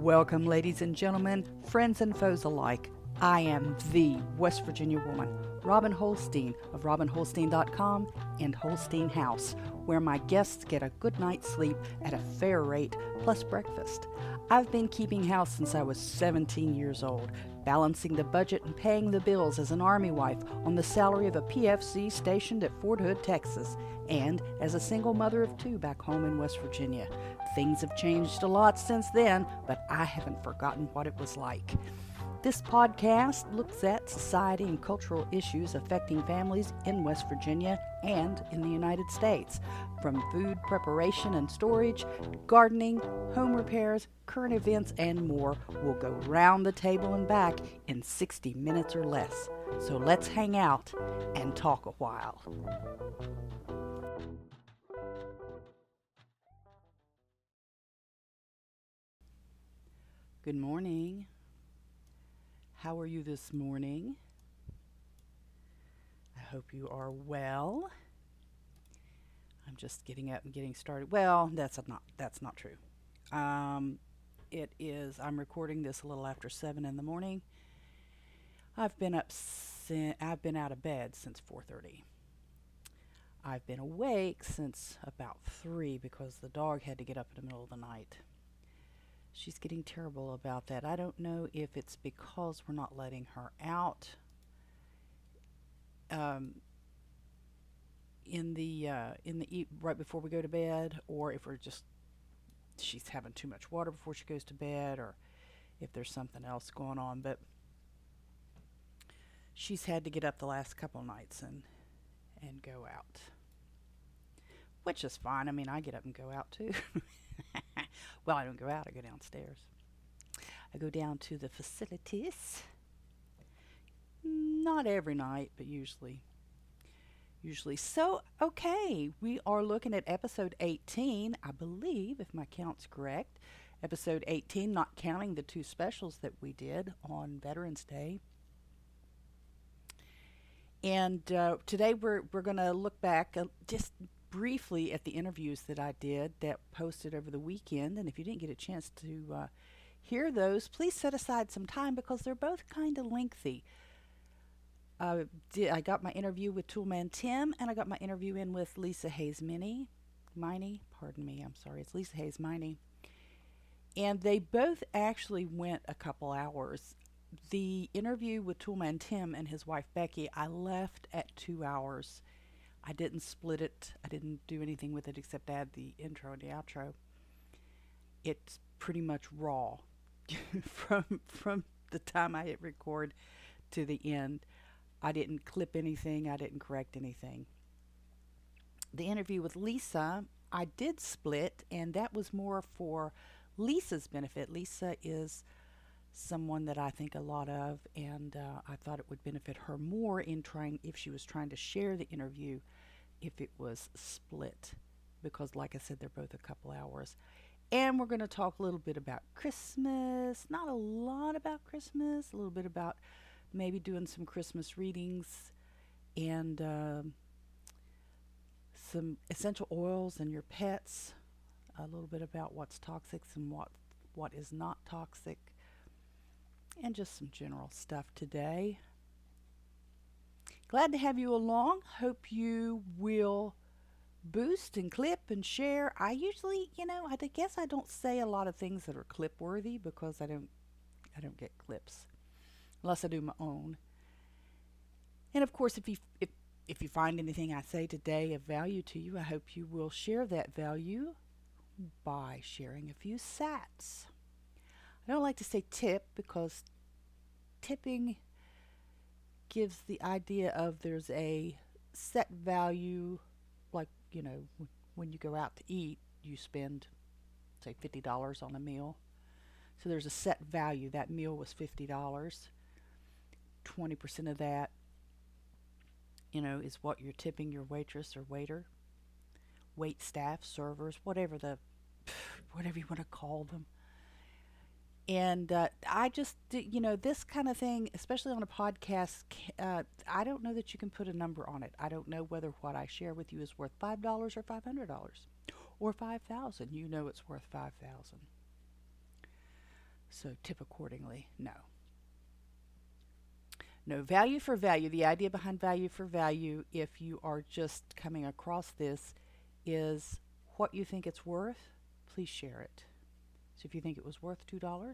Welcome, ladies and gentlemen, friends and foes alike. I am the West Virginia woman, Robin Holstein of RobinHolstein.com and Holstein House, where my guests get a good night's sleep at a fair rate plus breakfast. I've been keeping house since I was 17 years old, balancing the budget and paying the bills as an Army wife on the salary of a PFC stationed at Fort Hood, Texas, and as a single mother of two back home in West Virginia. Things have changed a lot since then, but I haven't forgotten what it was like. This podcast looks at society and cultural issues affecting families in West Virginia and in the United States, from food preparation and storage, gardening, home repairs, current events, and more. We'll go round the table and back in 60 minutes or less. So let's hang out and talk a while. Good morning. How are you this morning? I hope you are well. I'm just getting up and getting started. Well, that's not that's not true. Um, it is. I'm recording this a little after seven in the morning. I've been up. Sin- I've been out of bed since 4:30. I've been awake since about three because the dog had to get up in the middle of the night she's getting terrible about that. I don't know if it's because we're not letting her out um, in the uh, in the right before we go to bed, or if we're just she's having too much water before she goes to bed, or if there's something else going on. But she's had to get up the last couple nights and and go out, which is fine. I mean, I get up and go out too. well, I don't go out, I go downstairs. I go down to the facilities. Not every night, but usually. Usually. So, okay, we are looking at episode 18, I believe, if my count's correct. Episode 18, not counting the two specials that we did on Veterans Day. And uh, today we're, we're going to look back uh, just briefly at the interviews that I did that posted over the weekend. And if you didn't get a chance to uh, hear those, please set aside some time because they're both kind of lengthy. Uh, did, I got my interview with Toolman Tim, and I got my interview in with Lisa Hayes Minnie, Miney. Pardon me, I'm sorry, it's Lisa Hayes Miney. And they both actually went a couple hours. The interview with Toolman Tim and his wife Becky, I left at two hours I didn't split it. I didn't do anything with it except add the intro and the outro. It's pretty much raw from from the time I hit record to the end. I didn't clip anything. I didn't correct anything. The interview with Lisa, I did split, and that was more for Lisa's benefit. Lisa is someone that I think a lot of, and uh, I thought it would benefit her more in trying if she was trying to share the interview, if it was split, because like I said, they're both a couple hours. And we're going to talk a little bit about Christmas, not a lot about Christmas, a little bit about maybe doing some Christmas readings and uh, some essential oils and your pets, a little bit about what's toxic and what what is not toxic and just some general stuff today. Glad to have you along. Hope you will boost and clip and share. I usually, you know, I guess I don't say a lot of things that are clip worthy because I don't I don't get clips unless I do my own. And of course, if you if if you find anything I say today of value to you, I hope you will share that value by sharing a few sats. I don't like to say tip because tipping gives the idea of there's a set value, like, you know, when you go out to eat, you spend, say, $50 on a meal. So there's a set value. That meal was $50. 20% of that, you know, is what you're tipping your waitress or waiter, wait staff, servers, whatever the, whatever you want to call them and uh, I just, you know, this kind of thing, especially on a podcast, uh, I don't know that you can put a number on it. I don't know whether what I share with you is worth five dollars or five hundred dollars, or five thousand. You know, it's worth five thousand. So tip accordingly. No. No, value for value, the idea behind value for value, if you are just coming across this, is what you think it's worth, please share it. So if you think it was worth $2, then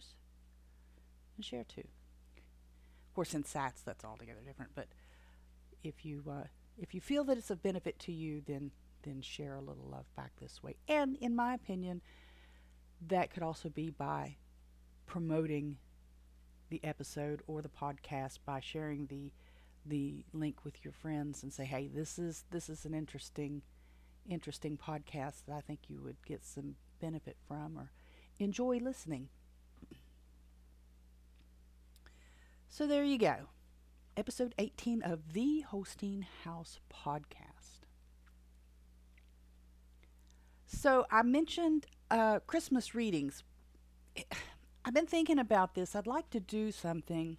share two. Of course, in sats, that's altogether different, but if you uh, if you feel that it's of benefit to you, then then share a little love back this way. And in my opinion, that could also be by promoting the episode or the podcast by sharing the the link with your friends and say, "Hey, this is this is an interesting interesting podcast that I think you would get some benefit from or enjoy listening." So there you go. Episode 18 of the Holstein House podcast. So I mentioned uh, Christmas readings. I've been thinking about this. I'd like to do something.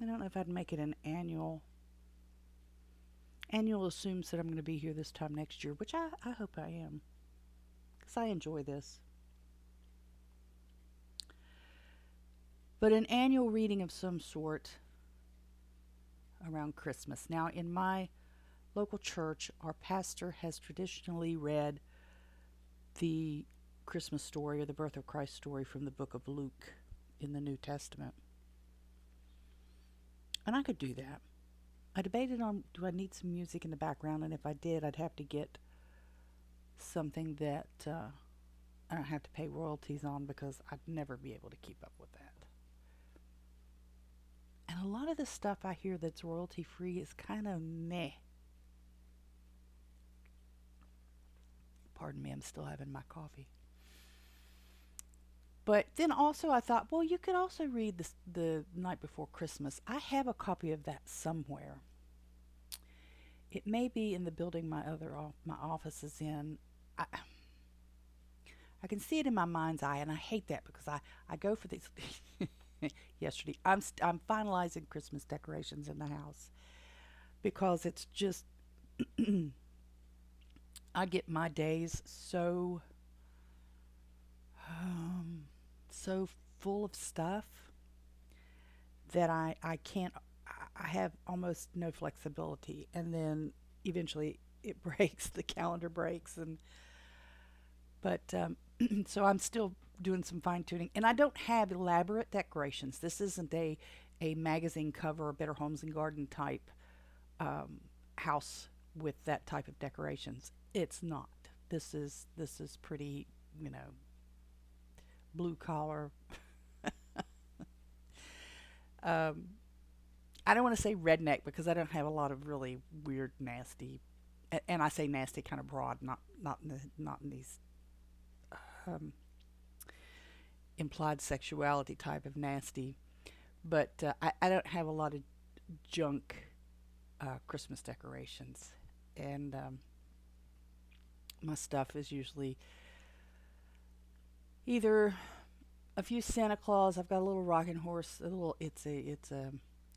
I don't know if I'd make it an annual. Annual assumes that I'm going to be here this time next year, which I, I hope I am. Because I enjoy this. But an annual reading of some sort around Christmas. Now, in my local church, our pastor has traditionally read the Christmas story or the birth of Christ story from the book of Luke in the New Testament. And I could do that. I debated on do I need some music in the background, and if I did, I'd have to get something that uh, I don't have to pay royalties on because I'd never be able to keep up with that. And a lot of the stuff I hear that's royalty free is kind of meh. Pardon me, I'm still having my coffee. But then also I thought, well, you could also read this, the night before Christmas. I have a copy of that somewhere. It may be in the building my other my office is in. I, I can see it in my mind's eye, and I hate that because I, I go for these. yesterday, I'm st- I'm finalizing Christmas decorations in the house because it's just I get my days so um, so full of stuff that I, I can't, I have almost no flexibility. And then eventually it breaks, the calendar breaks. And, but, um, so I'm still doing some fine tuning. And I don't have elaborate decorations. This isn't a, a magazine cover Better Homes and Garden type um, house with that type of decorations. It's not. This is this is pretty, you know, blue collar. um, I don't want to say redneck because I don't have a lot of really weird, nasty, and I say nasty kind of broad, not not in the, not in these um, implied sexuality type of nasty, but uh, I, I don't have a lot of junk uh, Christmas decorations, and um, my stuff is usually either a few Santa Claus. I've got a little rocking horse. A little. It's a it's a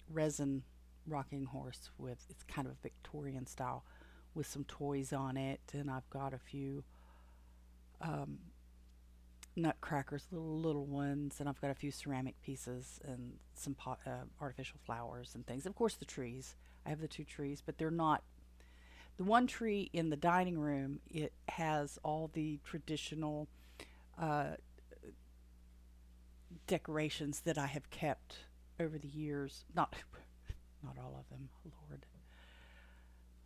resin rocking horse with it's kind of a Victorian style with some toys on it, and I've got a few um, nutcrackers, little little ones, and I've got a few ceramic pieces and some pot, uh, artificial flowers and things. Of course, the trees. I have the two trees, but they're not. The one tree in the dining room it has all the traditional uh, decorations that I have kept over the years. Not, not all of them. Lord,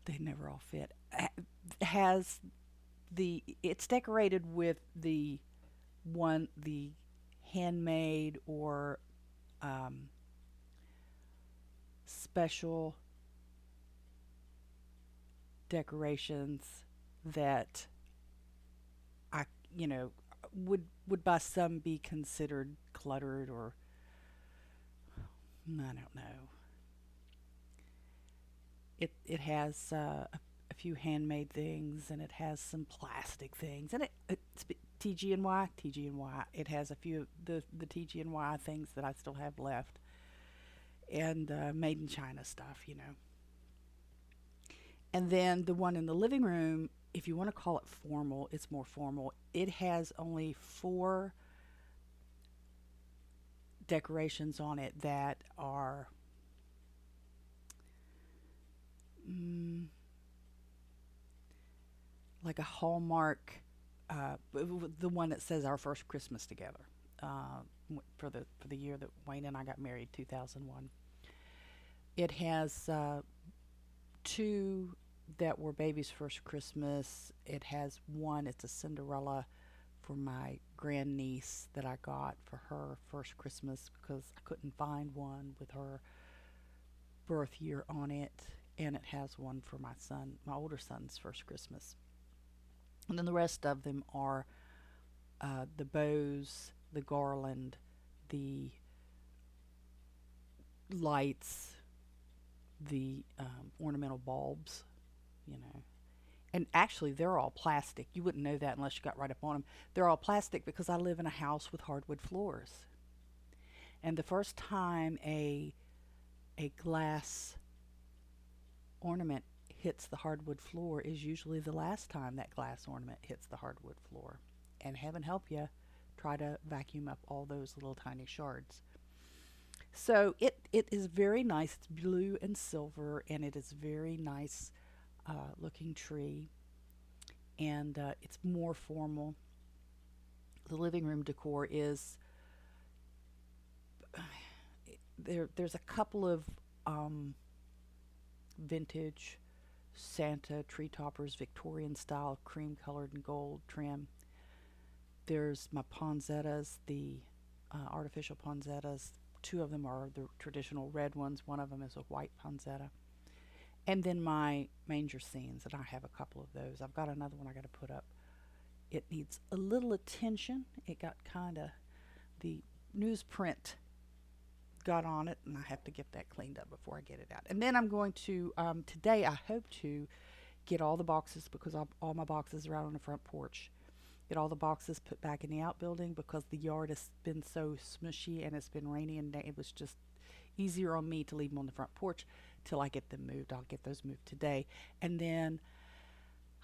they never all fit. Has the it's decorated with the one the handmade or um, special decorations that I you know would would by some be considered cluttered or I don't know. It it has uh, a, few handmade things and it has some plastic things and it it's TG&Y TG&Y. It has a few the the TG&Y things that I still have left and uh, made in China stuff, you know. And then the one in the living room if you want to call it formal, it's more formal. It has only four decorations on it that are mm, like a Hallmark, uh, the one that says "Our First Christmas Together" uh, for the for the year that Wayne and I got married, 2001. It has uh, two that were baby's first Christmas. It has one. It's a Cinderella for my grandniece that I got for her first Christmas because I couldn't find one with her birth year on it. And it has one for my son, my older son's first Christmas. And then the rest of them are uh, the bows, the garland, the lights, the um, ornamental bulbs, you know. And actually, they're all plastic. You wouldn't know that unless you got right up on them. They're all plastic because I live in a house with hardwood floors. And the first time a a glass ornament hits the hardwood floor is usually the last time that glass ornament hits the hardwood floor. And heaven help you, try to vacuum up all those little tiny shards. So it, it is very nice. It's blue and silver, and it is very nice uh, looking tree. And uh, it's more formal. The living room decor is there. There's a couple of um, vintage Santa tree toppers, Victorian style, cream colored and gold trim. There's my poinsettias, the uh, artificial poinsettias. Two of them are the traditional red ones. One of them is a white poinsettia. And then my manger scenes, and I have a couple of those. I've got another one I got to put up. It needs a little attention. It got kind of the newsprint got on it, and I have to get that cleaned up before I get it out. And then I'm going to um, today. I hope to get all the boxes because I'll, all my boxes are out on the front porch. Get all the boxes put back in the outbuilding because the yard has been so smushy and it's been rainy and it was just easier on me to leave them on the front porch till I get them moved. I'll get those moved today, and then.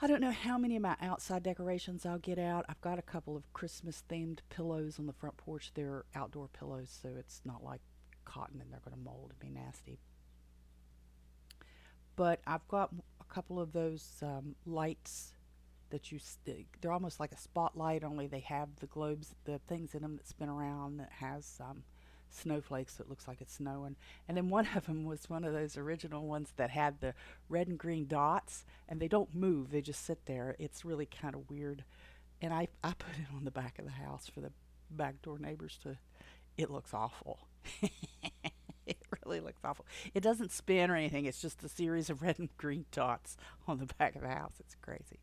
I don't know how many of my outside decorations I'll get out. I've got a couple of Christmas themed pillows on the front porch. They're outdoor pillows, so it's not like cotton and they're going to mold and be nasty. But I've got a couple of those um, lights that you st- they're almost like a spotlight only they have the globes the things in them that spin around that has um, snowflakes that looks like it's snowing. And then one of them was one of those original ones that had the red and green dots and they don't move they just sit there. It's really kind of weird. And I, I put it on the back of the house for the back door neighbors to it looks awful it really looks awful. It doesn't spin or anything. It's just a series of red and green dots on the back of the house. It's crazy.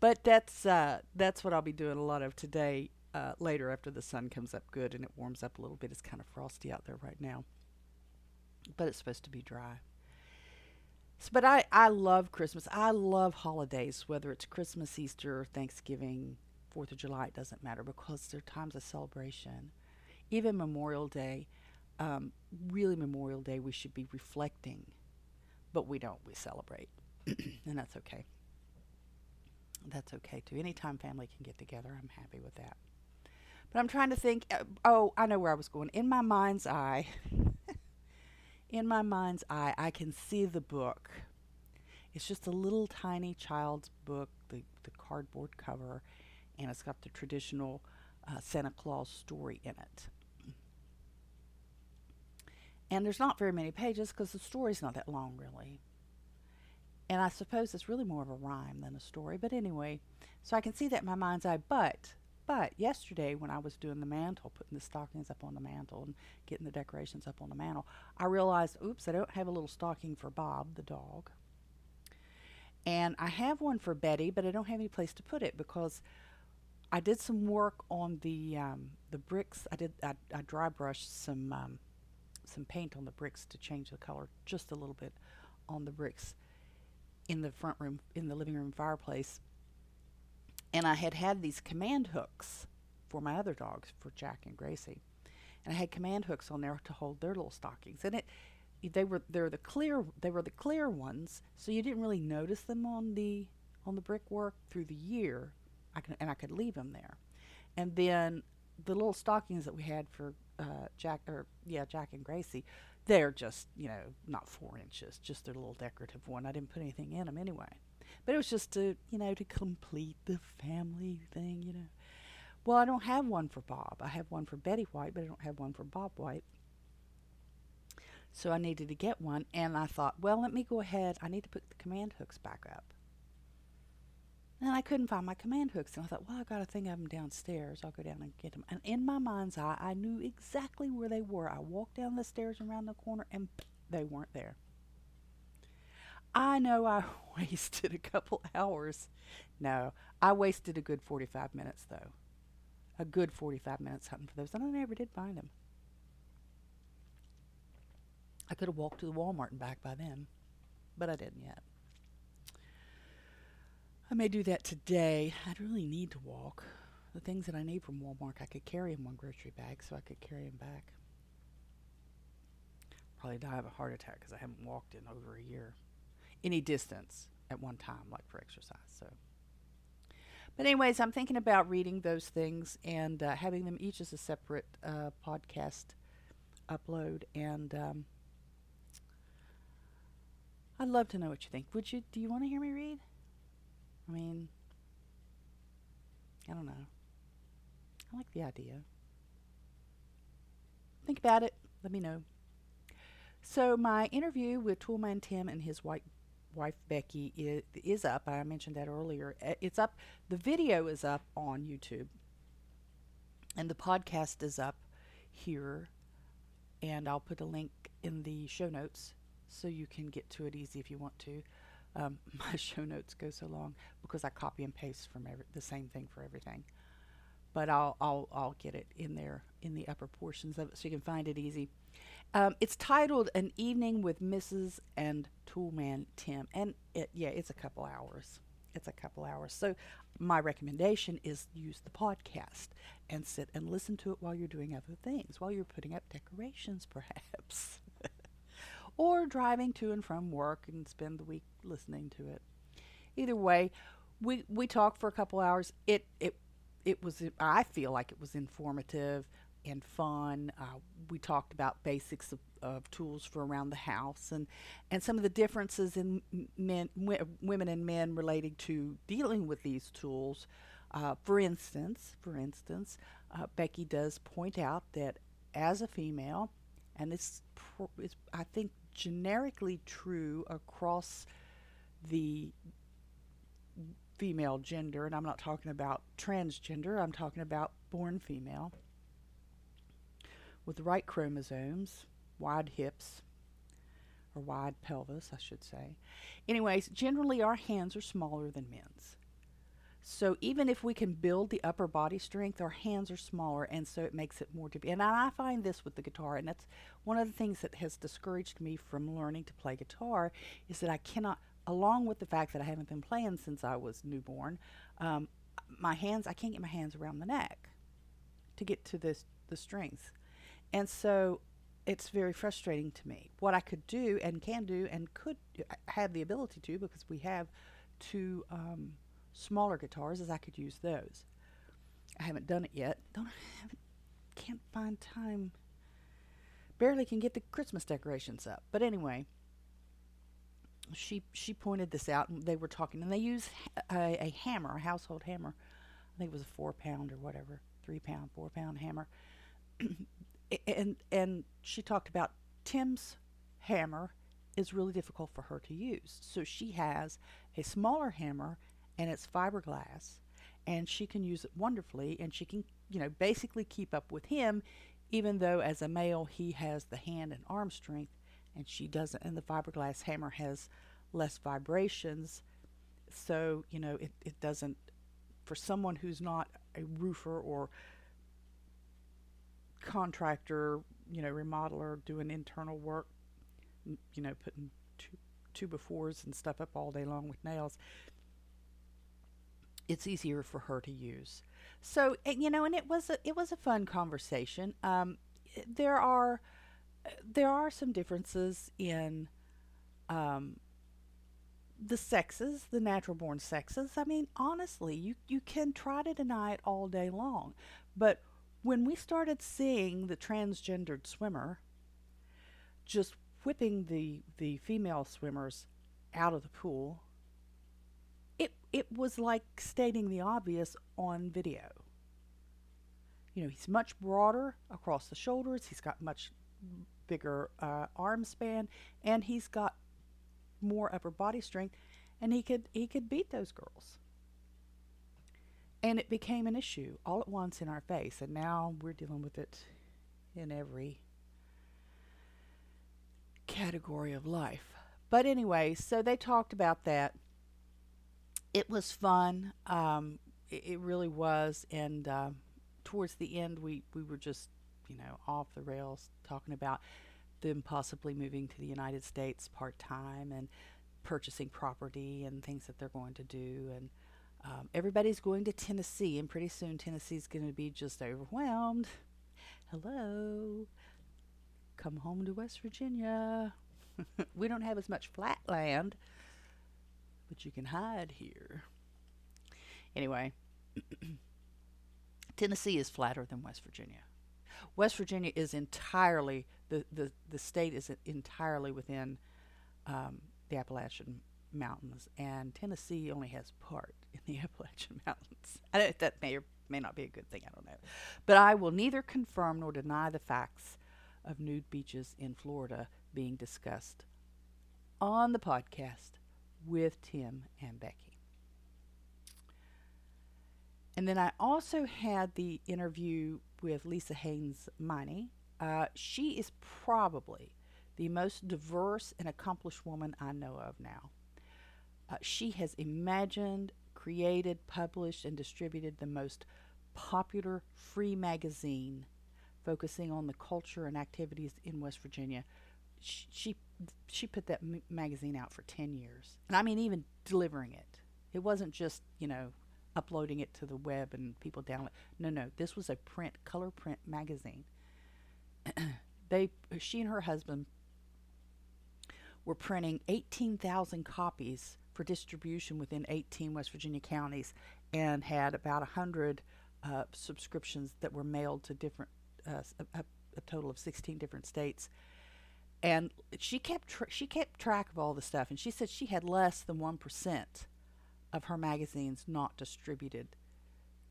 But that's uh, that's what I'll be doing a lot of today. Uh, later, after the sun comes up good and it warms up a little bit, it's kind of frosty out there right now. But it's supposed to be dry. So, but I, I love Christmas. I love holidays, whether it's Christmas, Easter, Thanksgiving, Fourth of July. It doesn't matter because they're times of celebration even Memorial Day, um, really Memorial Day, we should be reflecting, but we don't. We celebrate, and that's okay. That's okay too. Anytime family can get together, I'm happy with that. But I'm trying to think. Uh, oh, I know where I was going. In my mind's eye, in my mind's eye, I can see the book. It's just a little tiny child's book, the, the cardboard cover, and it's got the traditional uh, Santa Claus story in it. And there's not very many pages because the story's not that long, really. And I suppose it's really more of a rhyme than a story. But anyway, so I can see that in my mind's eye. But, but yesterday when I was doing the mantle, putting the stockings up on the mantle and getting the decorations up on the mantle, I realized, oops, I don't have a little stocking for Bob, the dog. And I have one for Betty, but I don't have any place to put it because I did some work on the um, the bricks. I did I, I dry brushed some um, some paint on the bricks to change the color just a little bit on the bricks in the front room, in the living room fireplace. And I had had these command hooks for my other dogs, for Jack and Gracie. And I had command hooks on there to hold their little stockings. And it, they were they're the clear they were the clear ones, so you didn't really notice them on the on the brickwork through the year. I can and I could leave them there. And then the little stockings that we had for uh, Jack or yeah Jack and Gracie, they're just you know not four inches, just a little decorative one. I didn't put anything in them anyway, but it was just to you know to complete the family thing, you know. Well, I don't have one for Bob. I have one for Betty White, but I don't have one for Bob White. So I needed to get one, and I thought, well, let me go ahead. I need to put the command hooks back up. And I couldn't find my command hooks. And I thought, well, I got a thing of them downstairs. I'll go down and get them. And in my mind's eye, I knew exactly where they were. I walked down the stairs around the corner, and they weren't there. I know I wasted a couple hours. No, I wasted a good 45 minutes, though. A good 45 minutes hunting for those, and I never did find them. I could have walked to the Walmart and back by then, but I didn't yet. I may do that today. I'd really need to walk. The things that I need from Walmart, I could carry in one grocery bag, so I could carry them back. Probably die of a heart attack because I haven't walked in over a year, any distance at one time, like for exercise. So, but anyways, I'm thinking about reading those things and uh, having them each as a separate uh, podcast upload. And um, I'd love to know what you think. Would you? Do you want to hear me read? I mean, I don't know. I like the idea. Think about it. Let me know. So my interview with Toolman Tim and his wife, wife Becky is, is up. I mentioned that earlier. It's up. The video is up on YouTube, and the podcast is up here. And I'll put a link in the show notes so you can get to it easy if you want to. Um, my show notes go so long because I copy and paste from every, the same thing for everything. But I'll, I'll, I'll get it in there in the upper portions of it so you can find it easy. Um, it's titled An Evening with Mrs. and Toolman Tim. And it, yeah, it's a couple hours. It's a couple hours. So my recommendation is use the podcast and sit and listen to it while you're doing other things, while you're putting up decorations, perhaps or driving to and from work and spend the week listening to it. Either way, we we talked for a couple hours. It it it was I feel like it was informative and fun. Uh, we talked about basics of, of, tools for around the house and and some of the differences in men, w- women and men relating to dealing with these tools. Uh, for instance, for instance, uh, Becky does point out that as a female, and it's, it's I think generically true across the female gender, and I'm not talking about transgender, I'm talking about born female, with the right chromosomes, wide hips, or wide pelvis, I should say. Anyways, generally our hands are smaller than men's. So even if we can build the upper body strength, our hands are smaller, and so it makes it more difficult. And I find this with the guitar, and that's one of the things that has discouraged me from learning to play guitar is that I cannot, along with the fact that I haven't been playing since I was newborn, um, my hands, I can't get my hands around the neck to get to this the strings, and so it's very frustrating to me. What I could do and can do and could uh, have the ability to because we have two. Um, smaller guitars as I could use those. I haven't done it yet. Don't haven't, can't find time. Barely can get the Christmas decorations up. But anyway, she she pointed this out, and they were talking, and they use a, a hammer, a household hammer. I think it was a four pound or whatever, three pound, four pound hammer. and and she talked about Tim's hammer is really difficult for her to use. So she has a smaller hammer and it's fiberglass and she can use it wonderfully and she can you know basically keep up with him even though as a male he has the hand and arm strength and she doesn't and the fiberglass hammer has less vibrations. So you know it, it doesn't for someone who's not a roofer or contractor you know remodeler doing internal work you know putting two two-by-fours and stuff up all day long with nails it's easier for her to use. So you know, and it was a, it was a fun conversation. Um, there are there are some differences in um, the sexes, the natural born sexes. I mean, honestly, you you can try to deny it all day long, but when we started seeing the transgendered swimmer just whipping the the female swimmers out of the pool, it was like stating the obvious on video. You know, he's much broader across the shoulders. He's got much bigger uh, arm span, and he's got more upper body strength, and he could he could beat those girls. And it became an issue all at once in our face, and now we're dealing with it in every category of life. But anyway, so they talked about that. It was fun. Um, it, it, really was. And uh, towards the end, we, we were just, you know, off the rails talking about them possibly moving to the United States part time and purchasing property and things that they're going to do. And um, everybody's going to Tennessee, and pretty soon Tennessee's going to be just overwhelmed. Hello come home to West Virginia. we don't have as much flat land, but you can hide here. Anyway, Tennessee is flatter than West Virginia. West Virginia is entirely the the, the state is entirely within um, the Appalachian Mountains, and Tennessee only has part in the Appalachian Mountains. I that may or may not be a good thing. I don't know, but I will neither confirm nor deny the facts of nude beaches in Florida being discussed on the podcast with Tim and Becky. And then I also had the interview with Lisa Hayes Miney. Uh, she is probably the most diverse and accomplished woman I know of now. Uh, she has imagined, created, published, and distributed the most popular free magazine focusing on the culture and activities in West Virginia. She, she put that m- magazine out for 10 years. And I mean even delivering it. It wasn't just, you know, uploading it to the web and people download. No, no, this was a print color print magazine. they she and her husband were printing 18,000 copies for distribution within 18 West Virginia counties and had about 100 uh, subscriptions that were mailed to different uh, a, a, total of 16 different states. And she kept tra- she kept track of all the stuff, and she said she had less than one percent of her magazines not distributed.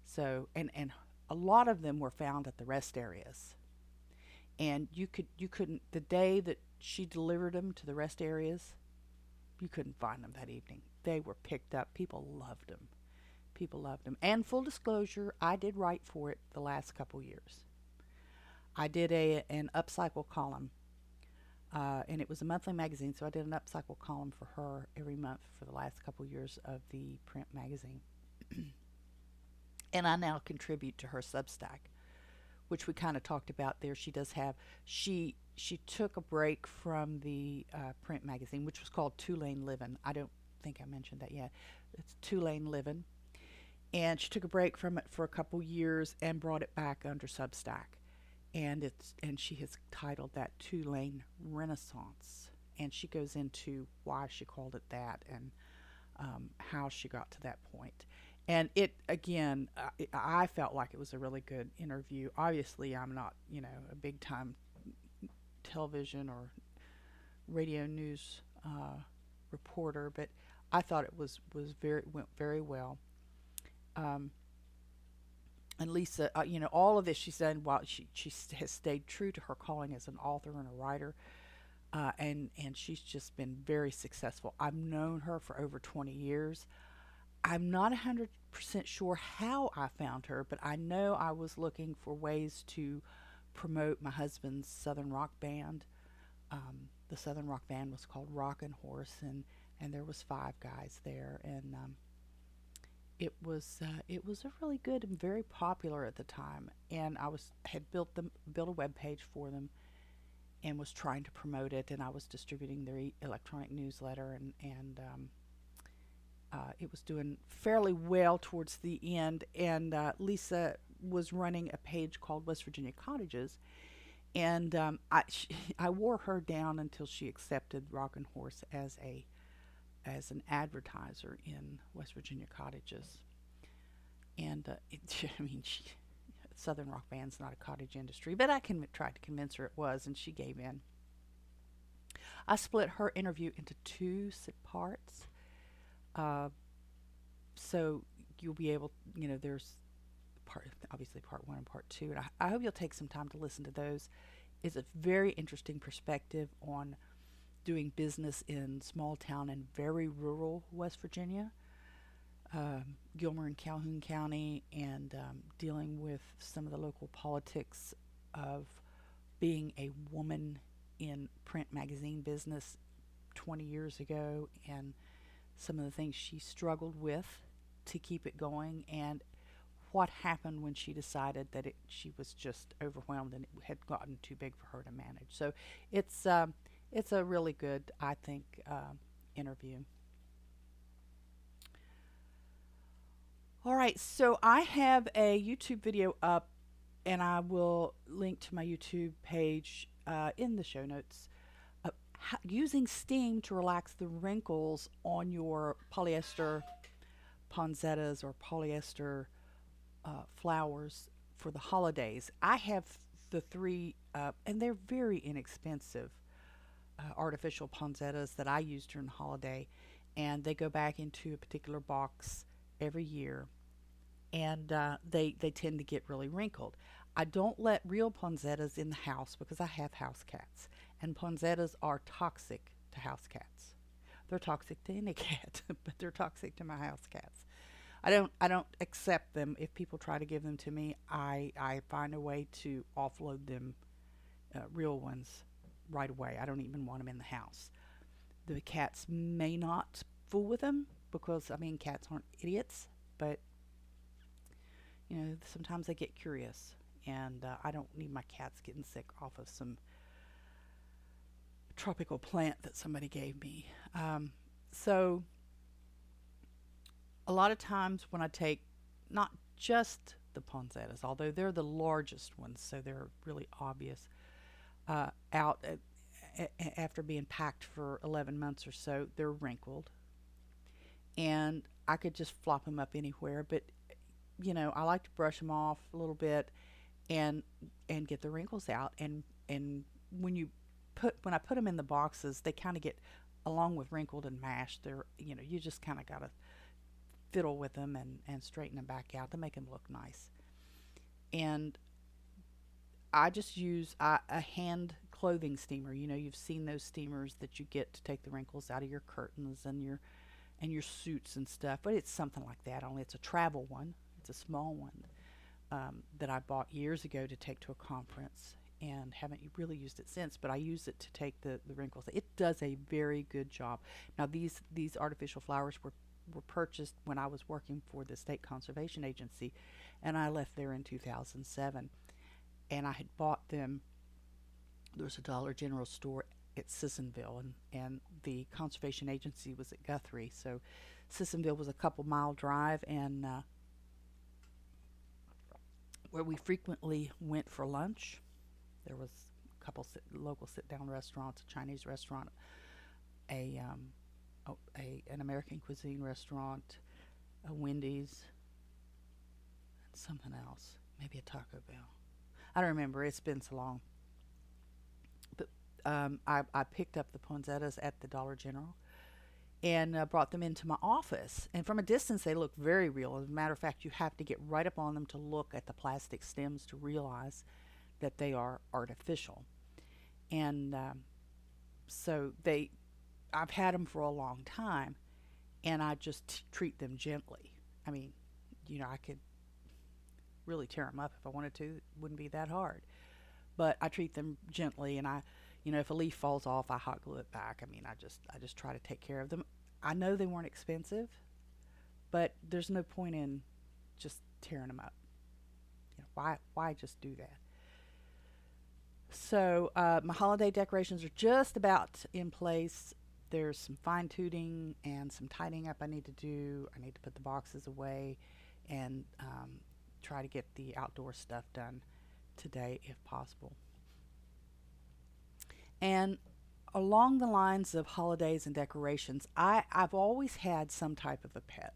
So, and and a lot of them were found at the rest areas. And you could you couldn't the day that she delivered them to the rest areas, you couldn't find them that evening. They were picked up. People loved them. People loved them. And full disclosure, I did write for it the last couple years. I did a an upcycle column, uh, and it was a monthly magazine, so I did an upcycle column for her every month for the last couple years of the print magazine. and I now contribute to her Substack, which we kind of talked about there. She does have she she took a break from the uh, print magazine, which was called Two Lane Living. I don't think I mentioned that yet. It's Two Lane Living, and she took a break from it for a couple years and brought it back under Substack and it's and she has titled that two lane renaissance. And she goes into why she called it that and um, how she got to that point. And it again I, I felt like it was a really good interview. Obviously i'm not you know a big time television or radio news uh, reporter but i thought it was was very went very well. Um, and Lisa, uh, you know, all of this she's done while she she has stayed true to her calling as an author and a writer, uh, and and she's just been very successful. I've known her for over twenty years. I'm not hundred percent sure how I found her, but I know I was looking for ways to promote my husband's Southern rock band. Um, the Southern rock band was called Rockin' Horse, and and there was five guys there, and um, it was uh, it was a really good and very popular at the time and I was had built them built a web page for them and was trying to promote it and I was distributing their e- electronic newsletter and and um, uh, it was doing fairly well towards the end and uh, Lisa was running a page called West Virginia Cottages and um, I she, I wore her down until she accepted Rockin' Horse as a as an advertiser in West Virginia cottages. And uh, it, I mean, she, Southern rock band's not a cottage industry, but I can tried to convince her it was, and she gave in. I split her interview into two parts. Uh, so you'll be able, you know, there's part, obviously part one and part two. And I, I hope you'll take some time to listen to those. It's a very interesting perspective on doing business in small town and very rural West Virginia, um, Gilmer and Calhoun County, and um, dealing with some of the local politics of being a woman in print magazine business 20 years ago and some of the things she struggled with to keep it going and what happened when she decided that it, she was just overwhelmed and it had gotten too big for her to manage. So it's um, it's a really good, I think, uh, interview. All right, so I have a YouTube video up, and I will link to my YouTube page uh, in the show notes. Uh, using steam to relax the wrinkles on your polyester poinsettias or polyester uh, flowers for the holidays. I have the three, and they're very inexpensive uh, artificial poinsettias that I use during the holiday, and they go back into a particular box every year, and uh, they they tend to get really wrinkled. I don't let real poinsettias in the house because I have house cats, and poinsettias are toxic to house cats. They're toxic to any cat, but they're toxic to my house cats. I don't I don't accept them. If people try to give them to me, I I find a way to offload them, uh, real ones, right away. I don't even want them in the house. The cats may not fool with them because I mean cats aren't idiots, but you know sometimes they get curious and uh, I don't need my cats getting sick off of some tropical plant that somebody gave me. Um, so, a lot of times when I take not just the poinsettias, although they're the largest ones, so they're really obvious, uh, out a, after being packed for 11 months or so, they're wrinkled. And I could just flop them up anywhere, but you know, I like to brush them off a little bit and and get the wrinkles out. And and when you put when I put them in the boxes they kind of get along with wrinkled and mashed. They're you know you just kind of got to fiddle with them and and straighten them back out. To make them look nice. And I just use a, hand clothing steamer you know you've seen those steamers that you get to take the wrinkles out of your curtains and your and your suits and stuff but it's something like that only it's a travel one it's a small one um, that I bought years ago to take to a conference and haven't really used it since, but I use it to take the, the wrinkles. It does a very good job. Now these these artificial flowers were were purchased when I was working for the state conservation agency, and I left there in 2007, and I had bought them. There was a Dollar General store at Sissonville, and and the conservation agency was at Guthrie, so Sissonville was a couple mile drive, and uh, where we frequently went for lunch. There was a couple sit, local sit-down restaurants, a Chinese restaurant, a, um, a an American cuisine restaurant, a Wendy's, and something else, maybe a Taco Bell. I don't remember. It's been so long. But um, I, I picked up the poinsettias at the Dollar General and uh, brought them into my office. And from a distance, they look very real. As a matter of fact, you have to get right up on them to look at the plastic stems to realize that they are artificial. And um, so they, I've had them for a long time, and I just t- treat them gently. I mean, you know, I could really tear them up if I wanted to. It wouldn't be that hard. But I treat them gently, and I you know, if a leaf falls off, I hot glue it back. I mean, I just I just try to take care of them. I know they weren't expensive, but there's no point in just tearing them up. You know, why why just do that? So uh, my holiday decorations are just about in place. There's some fine tuning and some tidying up I need to do. I need to put the boxes away and um, try to get the outdoor stuff done today if possible. And along the lines of holidays and decorations, I, I've always had some type of a pet.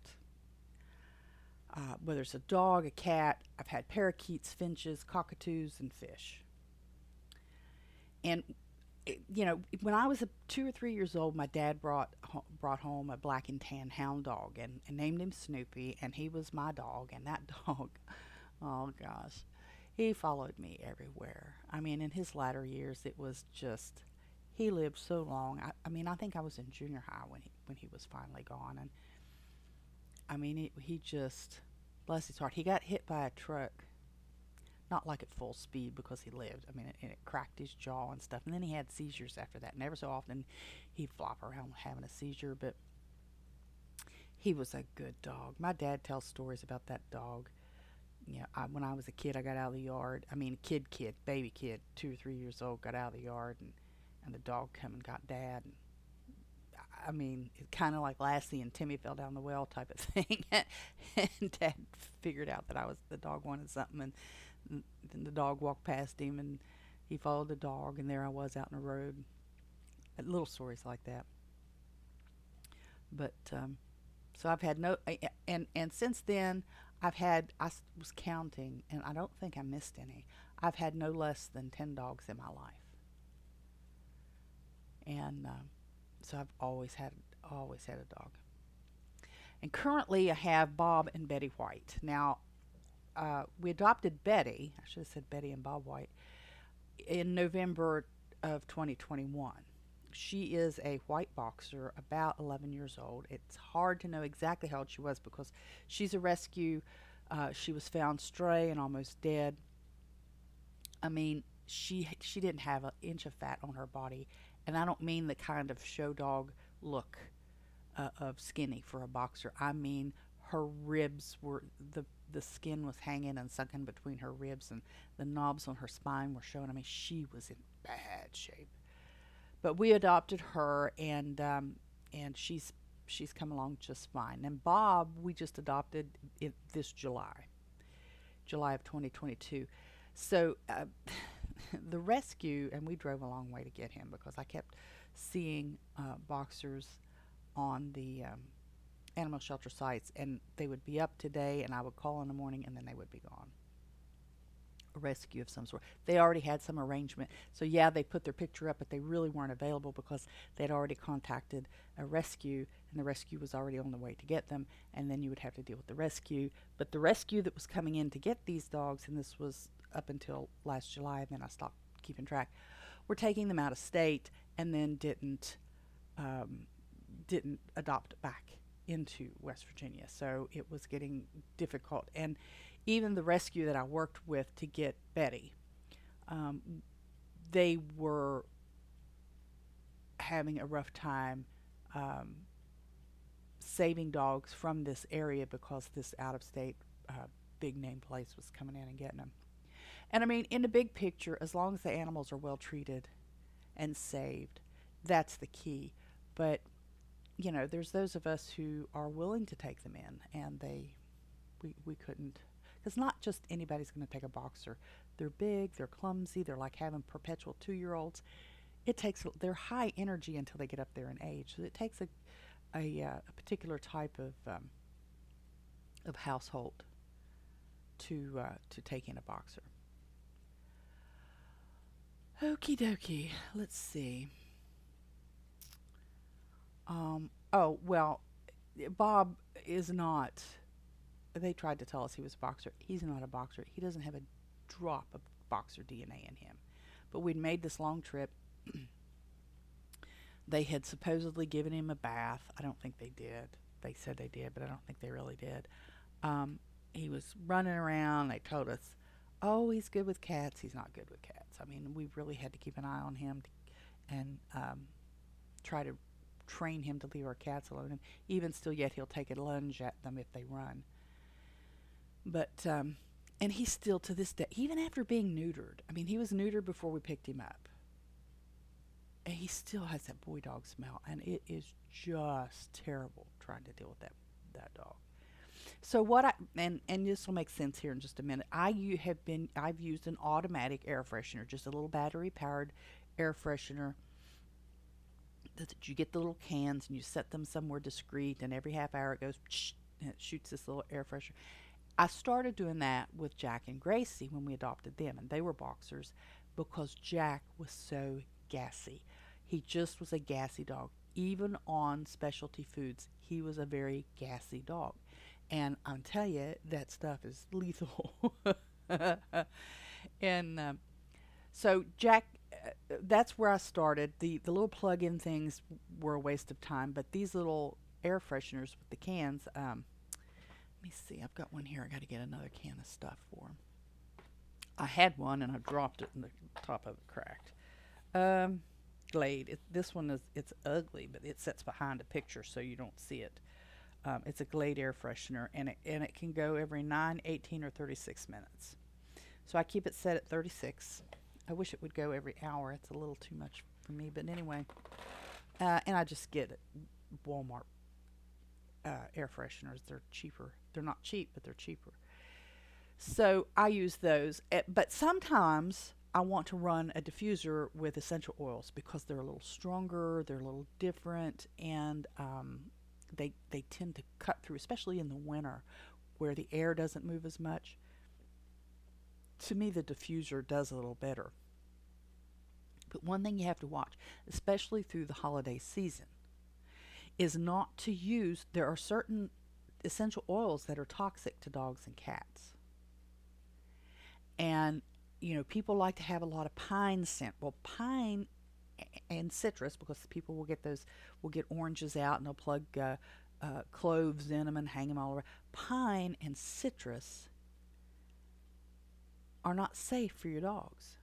uh, whether it's a dog, a cat. I've had parakeets, finches, cockatoos, and fish. And you know, when I was two or three years old, my dad brought brought home a black and tan hound dog and, and named him Snoopy, and he was my dog. And that dog, oh gosh, he followed me everywhere. I mean, in his latter years, it was just he lived so long. I, I mean, I think I was in junior high when he when he was finally gone, and I mean, he, he just bless his heart. He got hit by a truck not like at full speed because he lived. I mean, it, and it cracked his jaw and stuff. And then he had seizures after that. Never so often he'd flop around having a seizure, but he was a good dog. My dad tells stories about that dog. You know, I, when I was a kid, I got out of the yard. I mean, kid, kid, baby kid, two or three years old, got out of the yard, and and the dog come and got dad. And I mean, it's kind of like Lassie and Timmy fell down the well type of thing. and Dad figured out that I was the dog wanted something, and then the dog walked past him and he followed the dog and there I was out in the road. Little stories like that. But um, so I've had no and and since then I've had I was counting and I don't think I missed any. I've had no less than 10 dogs in my life. And um, so I've always had always had a dog. And currently I have Bob and Betty White. Now uh, we adopted Betty. I should have said Betty and Bob White in November of 2021. She is a white boxer, about 11 years old. It's hard to know exactly how old she was because she's a rescue. Uh, she was found stray and almost dead. I mean, she she didn't have an inch of fat on her body, and I don't mean the kind of show dog look uh, of skinny for a boxer. I mean her ribs were the the skin was hanging and sunken between her ribs, and the knobs on her spine were showing. I mean, she was in bad shape. But we adopted her, and um, and she's she's come along just fine. And Bob, we just adopted this July, July of 2022. So uh, the rescue, and we drove a long way to get him because I kept seeing uh, boxers on the um, animal shelter sites and they would be up today and I would call in the morning and then they would be gone. A rescue of some sort. They already had some arrangement. So yeah, they put their picture up but they really weren't available because they'd already contacted a rescue and the rescue was already on the way to get them and then you would have to deal with the rescue. But the rescue that was coming in to get these dogs and this was up until last July and then I stopped keeping track. Were taking them out of state and then didn't um, didn't adopt back into West Virginia. So it was getting difficult. And even the rescue that I worked with to get Betty, um, they were having a rough time um, saving dogs from this area because this out of state uh, big name place was coming in and getting them. And I mean, in the big picture, as long as the animals are well treated and saved, that's the key. But you know, there's those of us who are willing to take them in, and they, we, we couldn't, because not just anybody's going to take a boxer. They're big, they're clumsy, they're like having perpetual two year olds. It takes, they're high energy until they get up there in age. So it takes a, a, uh, a particular type of, um, of household to, uh, to take in a boxer. Okie dokie, let's see. Um, oh, well, Bob is not. They tried to tell us he was a boxer. He's not a boxer. He doesn't have a drop of boxer DNA in him. But we'd made this long trip. they had supposedly given him a bath. I don't think they did. They said they did, but I don't think they really did. Um, he was running around. They told us, oh, he's good with cats. He's not good with cats. I mean, we really had to keep an eye on him to, and um, try to train him to leave our cats alone. And even still, yet he'll take a lunge at them if they run. But um, and he's still to this day, even after being neutered. I mean, he was neutered before we picked him up. And he still has that boy dog smell, and it is just terrible trying to deal with that that dog. So what I and and this will make sense here in just a minute. I you have been I've used an automatic air freshener, just a little battery powered air freshener you get the little cans and you set them somewhere discreet, and every half hour it goes and it shoots this little air freshener. I started doing that with Jack and Gracie when we adopted them, and they were boxers because Jack was so gassy. He just was a gassy dog. Even on specialty foods, he was a very gassy dog. And I'll tell you, that stuff is lethal. and um, so Jack, that's where I started. The the little plug-in things were a waste of time, but these little air fresheners with the cans. Um, let me see. I've got one here. I got to get another can of stuff for them. I had one and I dropped it, and the top of it cracked. Um, Glade. It, this one is it's ugly, but it sits behind a picture so you don't see it. Um, it's a Glade air freshener, and it and it can go every 9, 18, or 36 minutes. So I keep it set at 36. I wish it would go every hour. It's a little too much for me, but anyway. Uh, and I just get Walmart uh, air fresheners. They're cheaper. They're not cheap, but they're cheaper. So I use those. At, but sometimes I want to run a diffuser with essential oils because they're a little stronger, they're a little different, and um, they they tend to cut through, especially in the winter where the air doesn't move as much to me, the diffuser does a little better. But one thing you have to watch, especially through the holiday season, is not to use, there are certain essential oils that are toxic to dogs and cats. And, you know, people like to have a lot of pine scent. Well, pine and citrus, because people will get those, will get oranges out and they'll plug uh, uh, cloves in them and hang them all over. Pine and citrus are not safe for your dogs.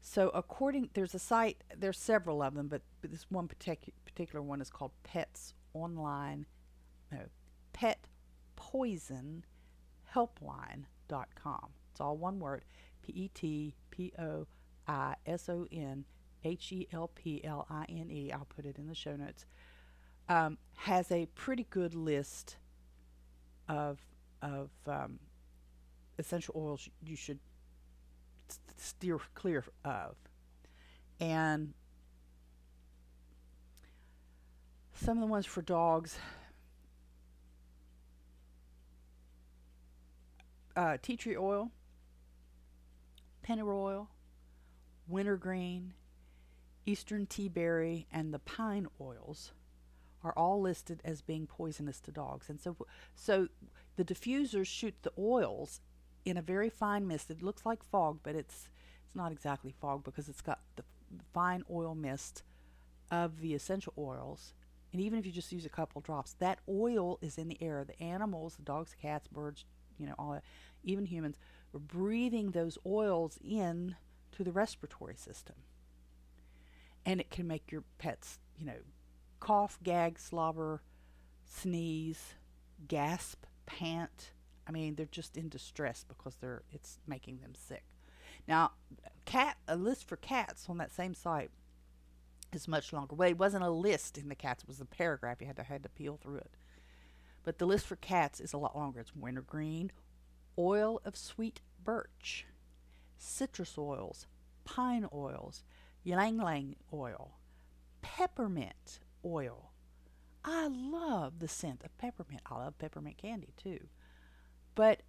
So, according there's a site, there's several of them, but, but this one partic- particular one is called Pets Online, no, Pet Poison Helpline.com. It's all one word P E T P O I S O N H E L P L I N E. I'll put it in the show notes. Um, has a pretty good list of of um, essential oils you should steer clear of. And some of the ones for dogs uh, tea tree oil, pennyroyal, wintergreen, eastern tea berry, and the pine oils are all listed as being poisonous to dogs. And so, so the diffusers shoot the oils in a very fine mist. It looks like fog, but it's it's not exactly fog because it's got the fine oil mist of the essential oils. And even if you just use a couple drops, that oil is in the air. The animals, the dogs, cats, birds, you know, all that, even humans, are breathing those oils in to the respiratory system. And it can make your pets, you know, cough, gag, slobber, sneeze, gasp, pant, I mean, they're just in distress because they're it's making them sick. Now, cat a list for cats on that same site is much longer. Well, it wasn't a list in the cats; it was a paragraph. You had to had to peel through it. But the list for cats is a lot longer. It's wintergreen, oil of sweet birch, citrus oils, pine oils, ylang ylang oil, peppermint oil. I love the scent of peppermint. I love peppermint candy too. But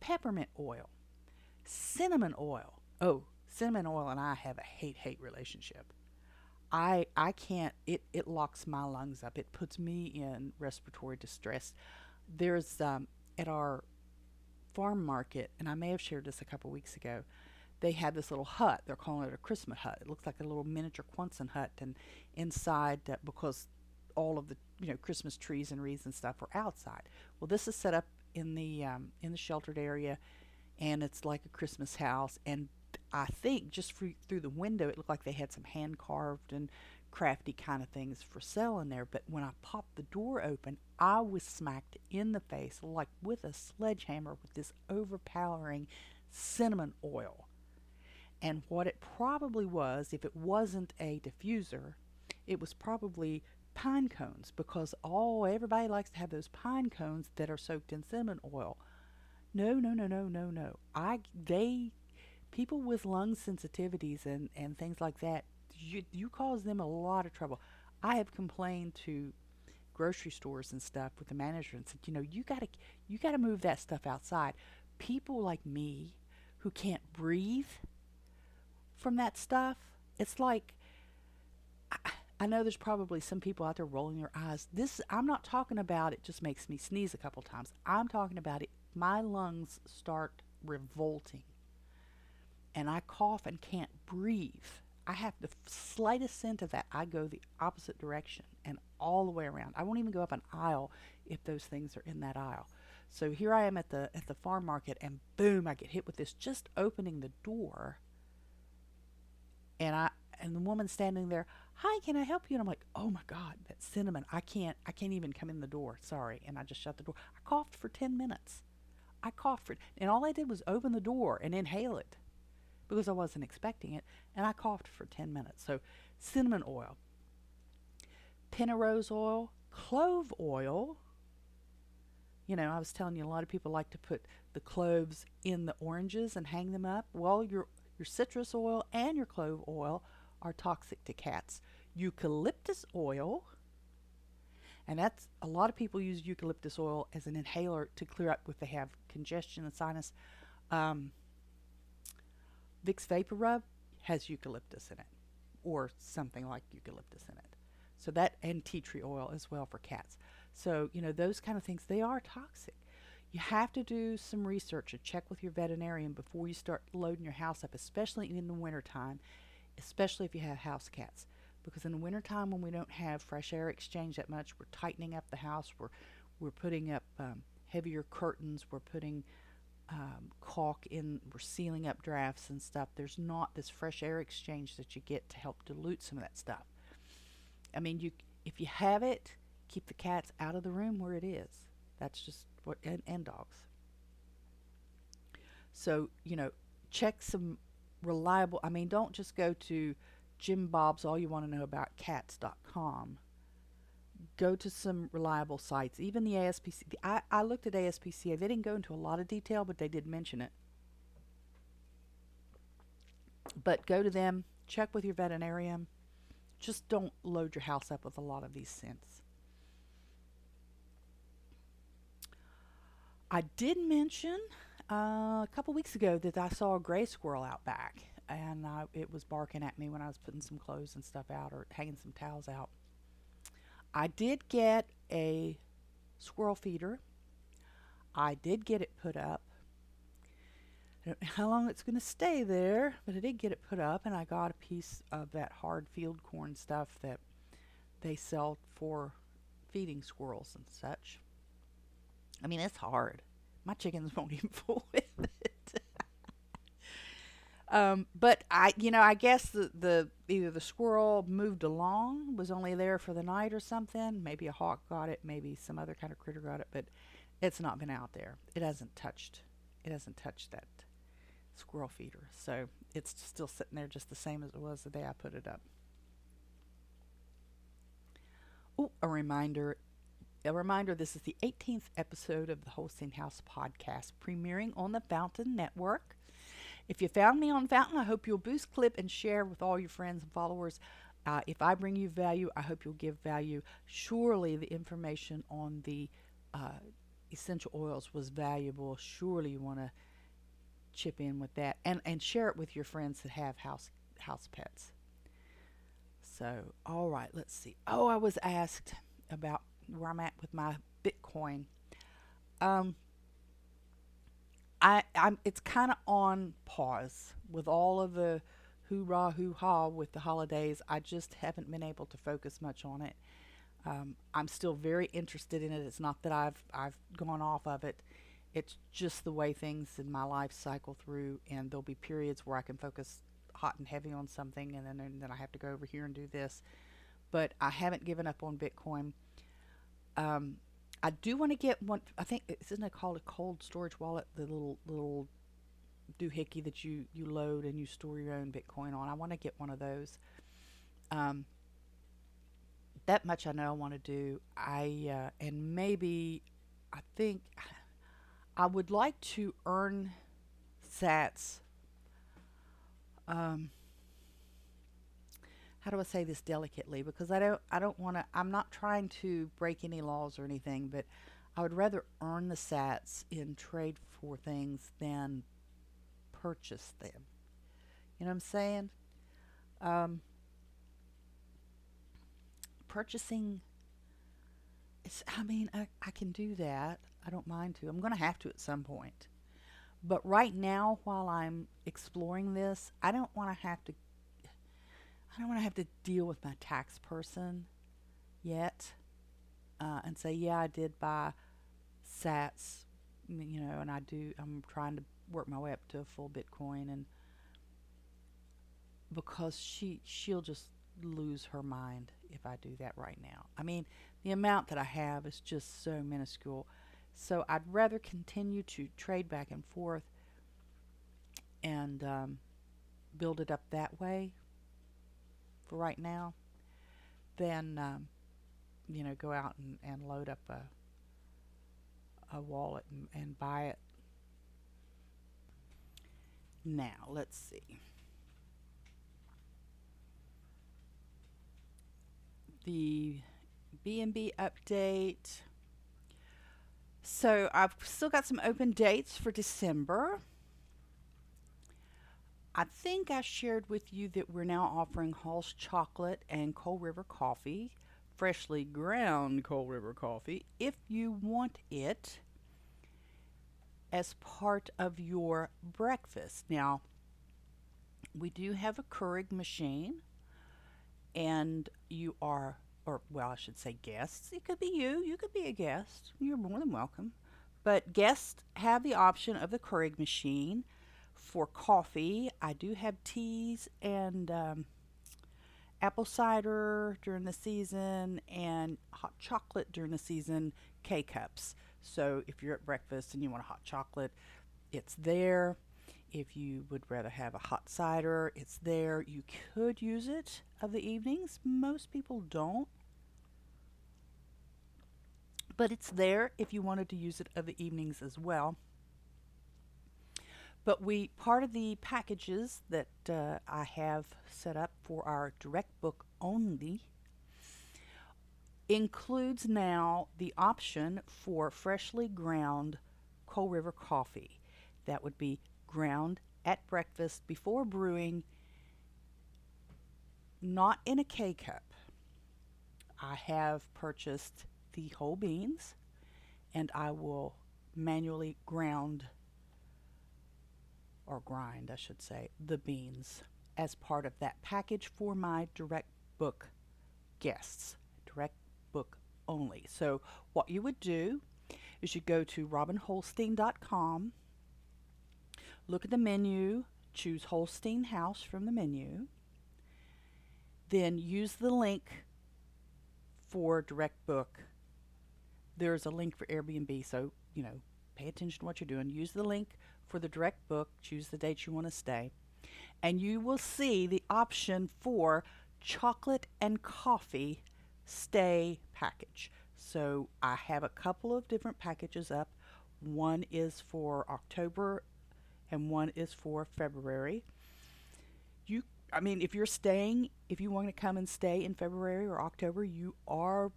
peppermint oil, cinnamon oil. Oh, cinnamon oil and I have a hate hate relationship. I I can't it it locks my lungs up. It puts me in respiratory distress. There's um, at our farm market, and I may have shared this a couple weeks ago. They had this little hut. They're calling it a Christmas hut. It looks like a little miniature Quonset hut, and inside uh, because all of the you know Christmas trees and wreaths and stuff are outside. Well, this is set up in the um, in the sheltered area, and it's like a Christmas house. And I think just through through the window, it looked like they had some hand carved and crafty kind of things for sale in there. But when I popped the door open, I was smacked in the face like with a sledgehammer with this overpowering cinnamon oil. And what it probably was, if it wasn't a diffuser, it was probably pine cones because all everybody likes to have those pine cones that are soaked in cinnamon oil. No, no, no, no, no, no. I they people with lung sensitivities and and things like that, you you cause them a lot of trouble. I have complained to grocery stores and stuff with the manager and said, you know, you gotta you gotta move that stuff outside. People like me who can't breathe from that stuff, it's like I, I know there's probably some people out there rolling their eyes. This I'm not talking about it just makes me sneeze a couple times. I'm talking about it my lungs start revolting and I cough and can't breathe. I have the slightest scent of that. I go the opposite direction and all the way around. I won't even go up an aisle if those things are in that aisle. So here I am at the at the farm market and boom, I get hit with this just opening the door. And I and the woman standing there, "Hi, can I help you?" And I'm like, "Oh my god, that cinnamon. I can't I can't even come in the door. Sorry." And I just shut the door. I coughed for 10 minutes. I coughed for and all I did was open the door and inhale it because I wasn't expecting it, and I coughed for 10 minutes. So, cinnamon oil, pennyroyal oil, clove oil. You know, I was telling you a lot of people like to put the cloves in the oranges and hang them up. Well, your your citrus oil and your clove oil are toxic to cats. Eucalyptus oil, and that's a lot of people use eucalyptus oil as an inhaler to clear up if they have congestion and sinus. Um, Vicks VapoRub has eucalyptus in it, or something like eucalyptus in it. So that and tea tree oil as well for cats. So you know those kind of things they are toxic. You have to do some research and check with your veterinarian before you start loading your house up, especially in the wintertime, especially if you have house cats. Because in the wintertime when we don't have fresh air exchange that much, we're tightening up the house, we're we're putting up um, heavier curtains, we're putting um, caulk in, we're sealing up drafts and stuff. There's not this fresh air exchange that you get to help dilute some of that stuff. I mean, you if you have it, keep the cats out of the room where it is. That's just what and, and dogs. So you know, check some reliable. I mean, don't just go to Jim Bob's All You Want to Know About Cats.com go to some reliable sites. Even the ASPC. I, I looked at ASPCA. They didn't go into a lot of detail, but they did mention it. But go to them, check with your veterinarian. Just don't load your house up with a lot of these scents. I did mention uh, a couple weeks ago that I saw a gray squirrel out back, and uh, it was barking at me when I was putting some clothes and stuff out or hanging some towels out. I did get a squirrel feeder. I did get it put up. I don't know how long it's going to stay there, but I did get it put up, and I got a piece of that hard field corn stuff that they sell for feeding squirrels and such. I mean, it's hard. My chickens won't even fool it. Um, but I, you know, I guess the, the either the squirrel moved along, was only there for the night or something. Maybe a hawk got it, maybe some other kind of critter got it, but it's not been out there. It hasn't touched. It hasn't touched that squirrel feeder, so it's still sitting there just the same as it was the day I put it up. Oh, a reminder. A reminder this is the 18th episode of the Holstein House podcast, premiering on the Fountain Network. If you found me on Fountain, I hope you'll boost, clip, and share with all your friends and followers. Uh, if I bring you value, I hope you'll give value. Surely the information on the uh, essential oils was valuable. Surely you want to chip in with that and, and share it with your friends that have house house pets. So, all right, let's see. Oh, I was asked about where I'm at with my Bitcoin. Um, I, I'm it's kind of on pause with all of the hoorah hoo ha with the holidays. I just haven't been able to focus much on it. Um, I'm still very interested in it. It's not that I've I've gone off of it. It's just the way things in my life cycle through, and there'll be periods where I can focus hot and heavy on something, and then and then I have to go over here and do this. But I haven't given up on Bitcoin. Um, I do want to get one. I think isn't it called a cold storage wallet? The little little doohickey that you you load and you store your own Bitcoin on. I want to get one of those. Um, that much I know I want to do. I uh, and maybe I think I would like to earn Sats. Um, how do I say this delicately? Because I don't I don't want to. I'm not trying to break any laws or anything, but I would rather earn the Sats in trade for things than purchase them. You know what I'm saying? Um, purchasing. It's. I mean, I, I can do that. I don't mind to. I'm going to have to at some point. But right now, while I'm exploring this, I don't want to have to I don't want to have to deal with my tax person yet uh, and say, yeah, I did buy sats, you know, and I do, I'm trying to work my way up to a full Bitcoin and because she, she'll just lose her mind if I do that right now. I mean, the amount that I have is just so minuscule. So I'd rather continue to trade back and forth and um, build it up that way right now, then um, you know go out and, and load up a a wallet and, and buy it. Now let's see. The B&B update. So I've still got some open dates for December. I think I shared with you that we're now offering Holl's chocolate and Coal River coffee, freshly ground Coal River coffee, if you want it as part of your breakfast. Now, we do have a Keurig machine, and you are, or well, I should say guests. It could be you, you could be a guest. You're more than welcome. But guests have the option of the Keurig machine for coffee. I do have teas and um, apple cider during the season and hot chocolate during the season, K cups. So if you're at breakfast and you want a hot chocolate, it's there. If you would rather have a hot cider, it's there. You could use it of the evenings. Most people don't. But it's there if you wanted to use it of the evenings as well. But we part of the packages that uh, I have set up for our direct book only includes now the option for freshly ground Coal River coffee. That would be ground at breakfast before brewing, not in a K cup. I have purchased the whole beans and I will manually ground or grind, I should say, the beans as part of that package for my direct book guests. Direct book only. So, what you would do is you go to robinholstein.com, look at the menu, choose Holstein House from the menu, then use the link for direct book. There's a link for Airbnb, so, you know, pay attention to what you're doing. Use the link for the direct book, choose the date you want to stay, and you will see the option for chocolate and coffee stay package. So I have a couple of different packages up. One is for October and one is for February. You I mean if you're staying, if you want to come and stay in February or October, you are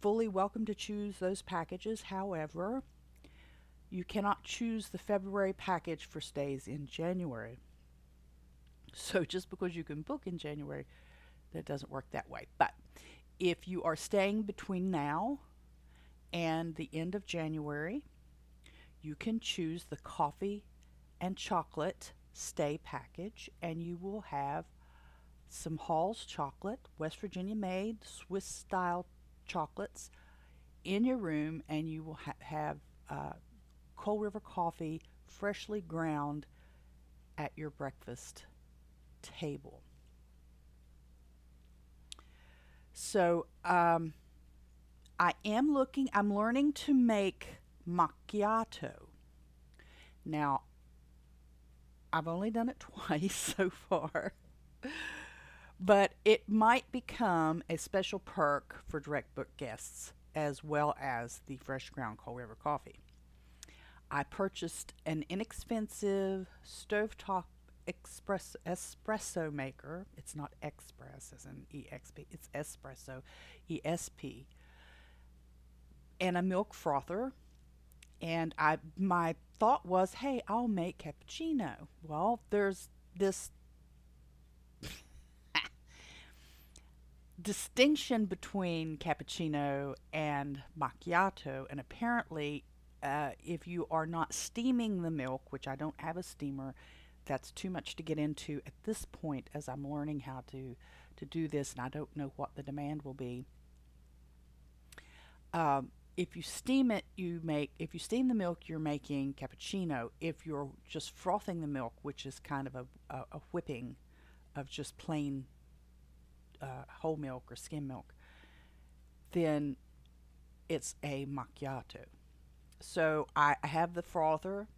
fully welcome to choose those packages. However, you cannot choose the February package for stays in January. So just because you can book in January, that doesn't work that way. But if you are staying between now and the end of January, you can choose the coffee and chocolate stay package, and you will have some Holl's chocolate, West Virginia made, Swiss style chocolates in your room, and you will ha- have uh, Coal River coffee, freshly ground, at your breakfast table. So, um, I am looking, I'm learning to make macchiato. Now, I've only done it twice so far, but it might become a special perk for direct book guests as well as the fresh ground Coal River coffee. I purchased an inexpensive stovetop express espresso maker. It's not express as in exp. It's espresso, esp. And a milk frother. And I my thought was, hey, I'll make cappuccino. Well, there's this distinction between cappuccino and macchiato, and apparently, uh, if you are not steaming the milk, which I don't have a steamer, that's too much to get into at this point as I'm learning how to to do this, and I don't know what the demand will be. Um, if you steam it, you make if you steam the milk, you're making cappuccino. If you're just frothing the milk, which is kind of a, a, a whipping of just plain uh, whole milk or skim milk, then it's a macchiato. So I, I have the frother.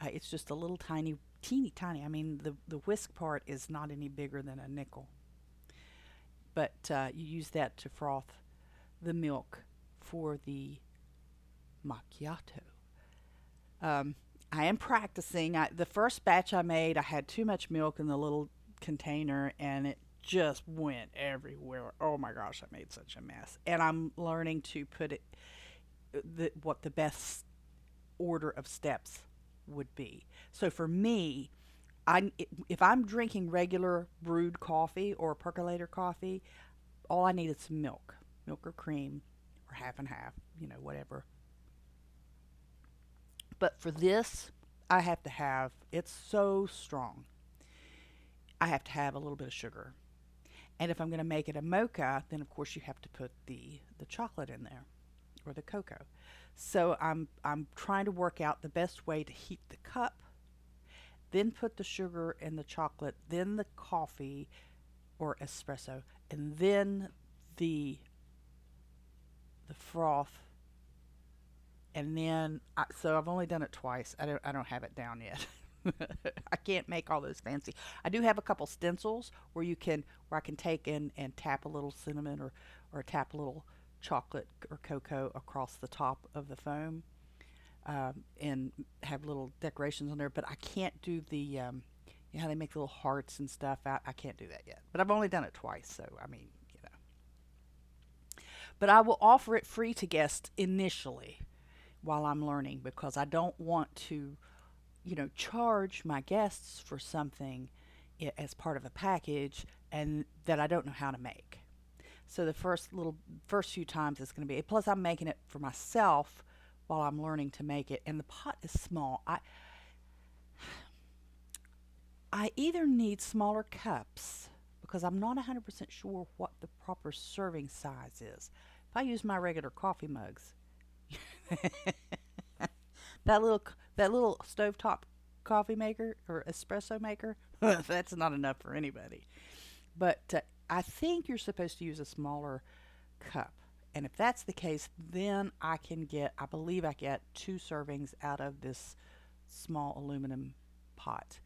Uh, it's just a little tiny, teeny tiny. I mean, the the whisk part is not any bigger than a nickel. But uh, you use that to froth the milk for the macchiato. Um, I am practicing. I, the first batch I made, I had too much milk in the little container, and it just went everywhere. Oh my gosh, I made such a mess. And I'm learning to put it the, what the best order of steps would be. So for me, I if I'm drinking regular brewed coffee or percolator coffee, all I need is some milk, milk or cream, or half and half, you know, whatever. But for this, I have to have it's so strong. I have to have a little bit of sugar. And if I'm going to make it a mocha, then of course you have to put the, the chocolate in there the cocoa. So I'm I'm trying to work out the best way to heat the cup, then put the sugar and the chocolate, then the coffee or espresso, and then the the froth. And then I, so I've only done it twice. I don't I don't have it down yet. I can't make all those fancy. I do have a couple stencils where you can where I can take in and tap a little cinnamon or or tap a little chocolate or cocoa across the top of the foam um, and have little decorations on there. But I can't do the um, you know how they make little hearts and stuff. I, I can't do that yet. But I've only done it twice, so I mean you know. But I will offer it free to guests initially while I'm learning because I don't want to you know, charge my guests for something as part of a package and that I don't know how to make. So the first little first few times it's going to be plus I'm making it for myself while I'm learning to make it and the pot is small. I I either need smaller cups because I'm not 100% sure what the proper serving size is. If I use my regular coffee mugs, that little that little stovetop coffee maker or espresso maker, that's not enough for anybody. But uh, I think you're supposed to use a smaller cup. And if that's the case, then I can get, I believe I get two servings out of this small aluminum pot.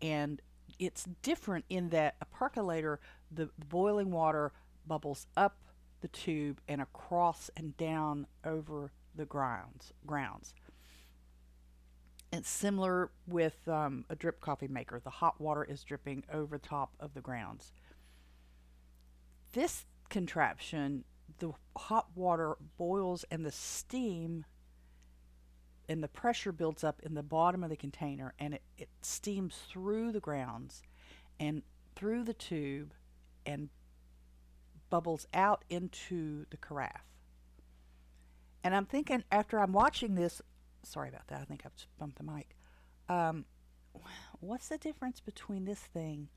And it's different in that a percolator, the, boiling water bubbles up the tube and across and down over the grounds grounds. It's similar with um, a drip coffee maker. The hot water is dripping over top of the grounds. This contraption, the hot water boils and the steam and the pressure builds up in the bottom of the container and it, it steams through the grounds and through the tube and bubbles out into the carafe. And I'm thinking after I'm watching this, sorry about that. I think just bumped the mic. Um, what's the difference between this thing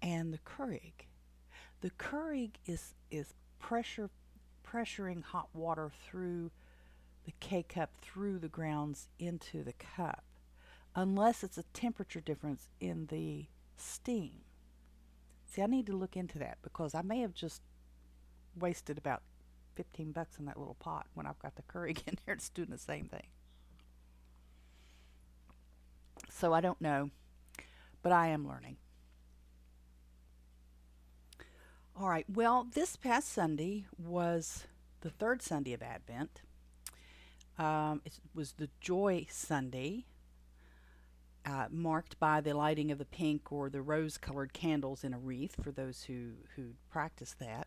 and the Keurig? The Keurig is is pressure pressuring hot water through the K cup through the grounds into the cup, unless it's a temperature difference in the steam. See, I need to look into that because I may have just wasted about 15 bucks in that little pot when I've got the Keurig in there. It's doing the same thing. So I don't know, but I am learning. All right, well, this past Sunday was the third Sunday of Advent. Um, it was the Joy Sunday. uh, marked by the lighting of the pink or the rose colored candles in a wreath for those who, who practice that.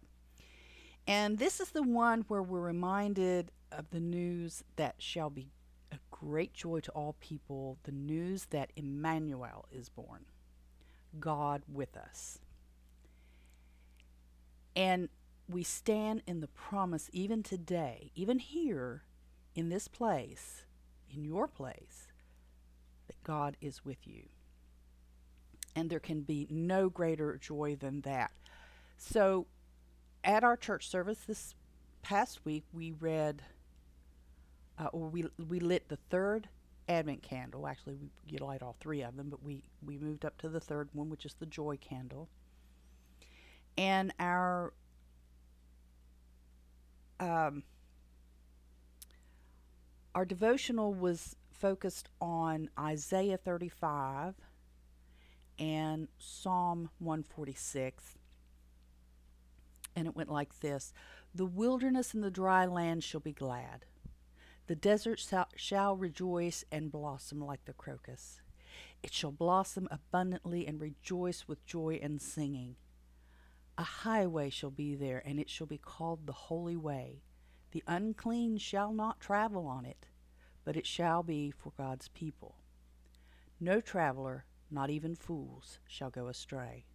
And this is the one where we're reminded of the news that shall be a great joy to all people the news that Emmanuel is born, God with us. And we stand in the promise even today, even here in this place, in your place, that God is with you. And there can be no greater joy than that. So, at our church service this past week, we read, uh, or we we lit the third Advent candle. Actually, we you light all three of them, but we we moved up to the third one, which is the joy candle. And our um, our devotional was focused on Isaiah 35 and Psalm 146. And it went like this The wilderness and the dry land shall be glad. The desert shall, shall rejoice and blossom like the crocus. It shall blossom abundantly and rejoice with joy and singing. A highway shall be there, and it shall be called the Holy Way. The unclean shall not travel on it, but it shall be for God's people. No traveler, not even fools, shall go astray.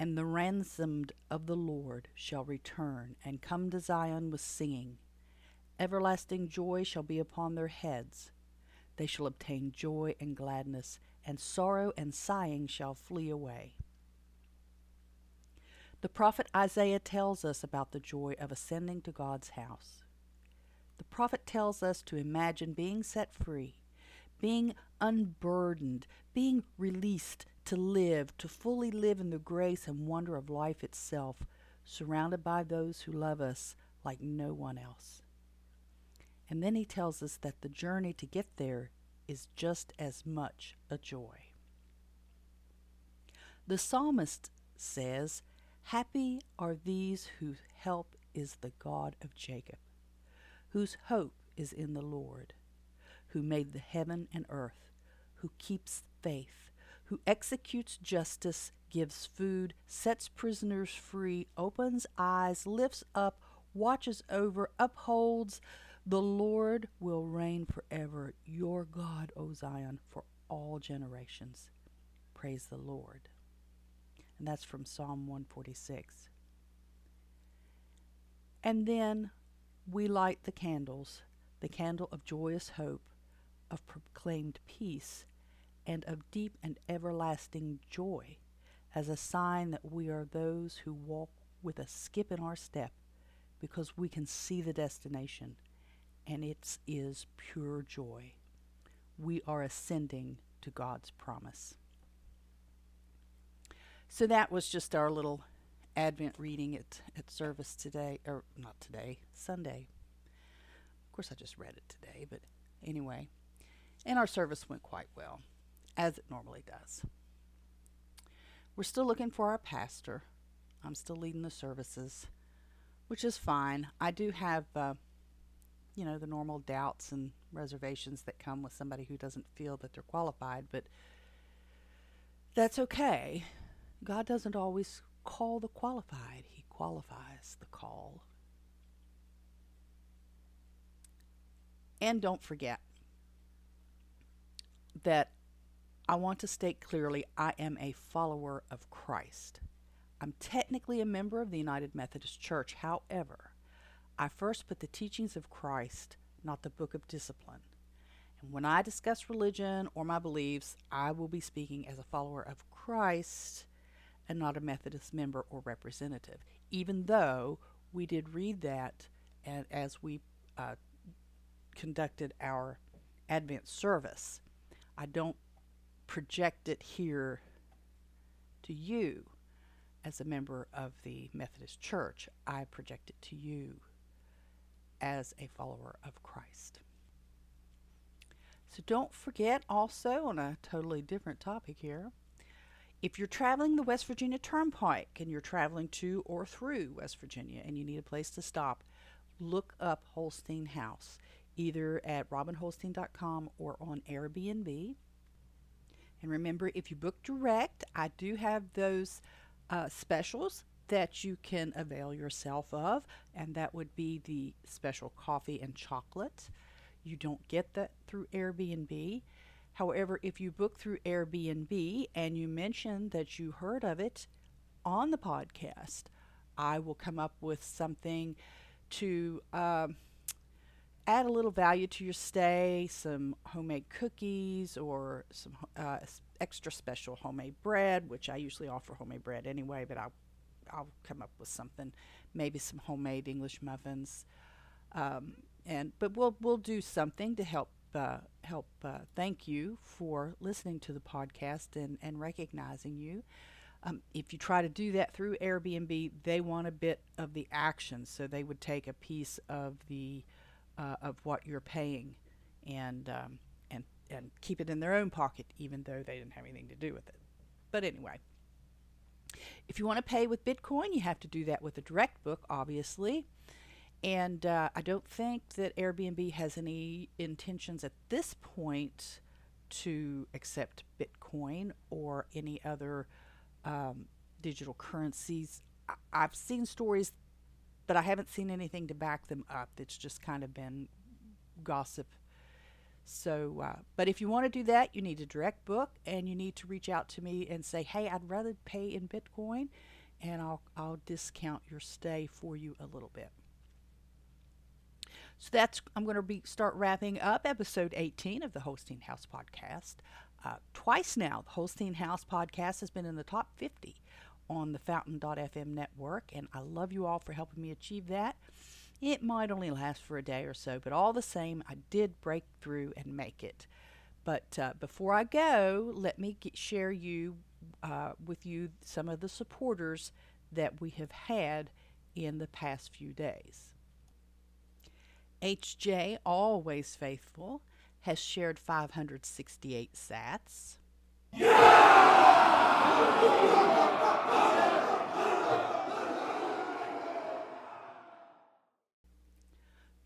And the ransomed of the Lord shall return and come to Zion with singing. Everlasting joy shall be upon their heads. They shall obtain joy and gladness, and sorrow and sighing shall flee away. The prophet Isaiah tells us about the joy of ascending to God's house. The prophet tells us to imagine being set free, being unburdened, being released to live, to fully live in the grace and wonder of life itself, surrounded by those who love us like no one else. And then he tells us that the journey to get there is just as much a joy. The psalmist says, Happy are these whose help is the God of Jacob, whose hope is in the Lord, who made the heaven and earth, who keeps faith, who executes justice, gives food, sets prisoners free, opens eyes, lifts up, watches over, upholds. The Lord will reign forever, your God, O Zion, for all generations. Praise the Lord and that's from Psalm 146. And then we light the candles, the candle of joyous hope, of proclaimed peace, and of deep and everlasting joy, as a sign that we are those who walk with a skip in our step, because we can see the destination, and it is pure joy. We are ascending to God's promise. So that was just our little Advent reading at, at service today, or not today, Sunday. Of course, I just read it today, but anyway. And our service went quite well, as it normally does. We're still looking for our pastor. I'm still leading the services, which is fine. I do have, uh, you know, the normal doubts and reservations that come with somebody who doesn't feel that they're qualified, but that's okay God doesn't always call the qualified, He qualifies the call. And don't forget that I want to state clearly I am a follower of Christ. I'm technically a member of the United Methodist Church. However, I first put the teachings of Christ, not the book of discipline. And when I discuss religion or my beliefs, I will be speaking as a follower of Christ and not a Methodist member or representative, even though we did read that and as we uh, conducted our Advent service. I don't project it here to you as a member of the Methodist Church. I project it to you as a follower of Christ. So don't forget also, on a totally different topic here, if you're traveling the West Virginia Turnpike and you're traveling to or through West Virginia and you need a place to stop, look up Holstein House either at robinholstein.com or on Airbnb. And remember, if you book direct, I do have those uh, specials that you can avail yourself of, and that would be the special coffee and chocolate. You don't get that through Airbnb. However, if you book through Airbnb and you mention that you heard of it on the podcast, I will come up with something to um, add a little value to your stay some homemade cookies or some uh, extra special homemade bread, which I usually offer homemade bread anyway, but I'll, I'll come up with something, maybe some homemade English muffins. Um, and but we'll we'll do something to help uh, help uh, thank you for listening to the podcast and, and recognizing you. Um, if you try to do that through Airbnb, they want a bit of the action, so they would take a piece of the uh, of what you're paying, and um, and and keep it in their own pocket, even though they didn't have anything to do with it. But anyway, if you want to pay with Bitcoin, you have to do that with a direct book, obviously. And uh, I don't think that Airbnb has any intentions at this point to accept Bitcoin or any other um, digital currencies. I- I've seen stories, but I haven't seen anything to back them up. It's just kind of been gossip. So, uh, but if you want to do that, you need a direct book and you need to reach out to me and say, hey, I'd rather pay in Bitcoin and I'll, I'll discount your stay for you a little bit. So that's I'm going to be start wrapping up episode 18 of the Holstein House podcast. Uh, twice now, the Holstein House podcast has been in the top 50 on the Fountain.fm network, and I love you all for helping me achieve that. It might only last for a day or so, but all the same, I did break through and make it. But uh, before I go, let me get, share you uh, with you some of the supporters that we have had in the past few days. HJ, always faithful, has shared 568 sats.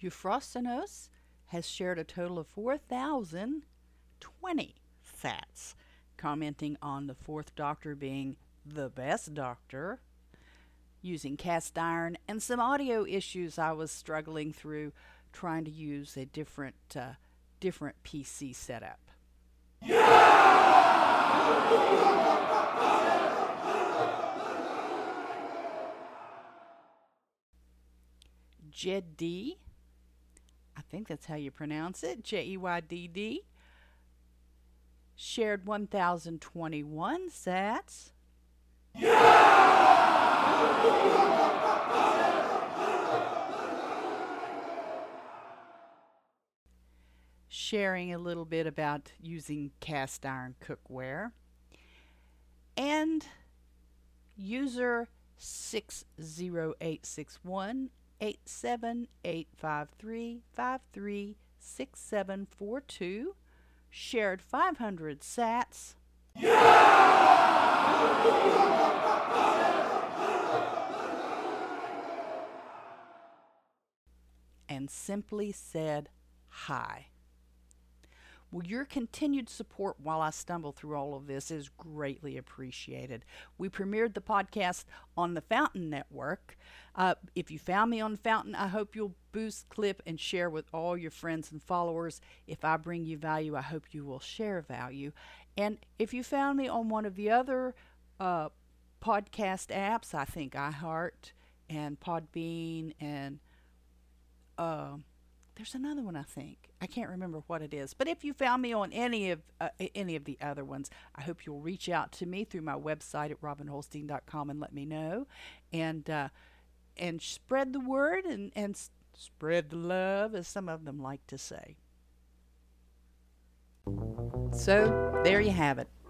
Euphrosynos has shared a total of 4,020 sats, commenting on the fourth doctor being the best doctor, using cast iron, and some audio issues I was struggling through trying to use a different uh, different PC setup. Jed D, I think that's how you pronounce it, J E Y D D, shared 1,021 sats. Sharing a little bit about using cast iron cookware. And user 60861 87853536742 shared 500 sats. and simply said hi. Well, your continued support while I stumble through all of this is greatly appreciated. We premiered the podcast on the Fountain Network. Uh, if you found me on Fountain, I hope you'll boost, clip, and share with all your friends and followers. If I bring you value, I hope you will share value. And if you found me on one of the other uh, podcast apps, I think iHeart and Podbean and uh, there's another one I think. I can't remember what it is. But if you found me on any of uh, any of the other ones, I hope you'll reach out to me through my website at robinholstein.com and let me know, and uh, and spread the word and and spread the love, as some of them like to say. So there you have it.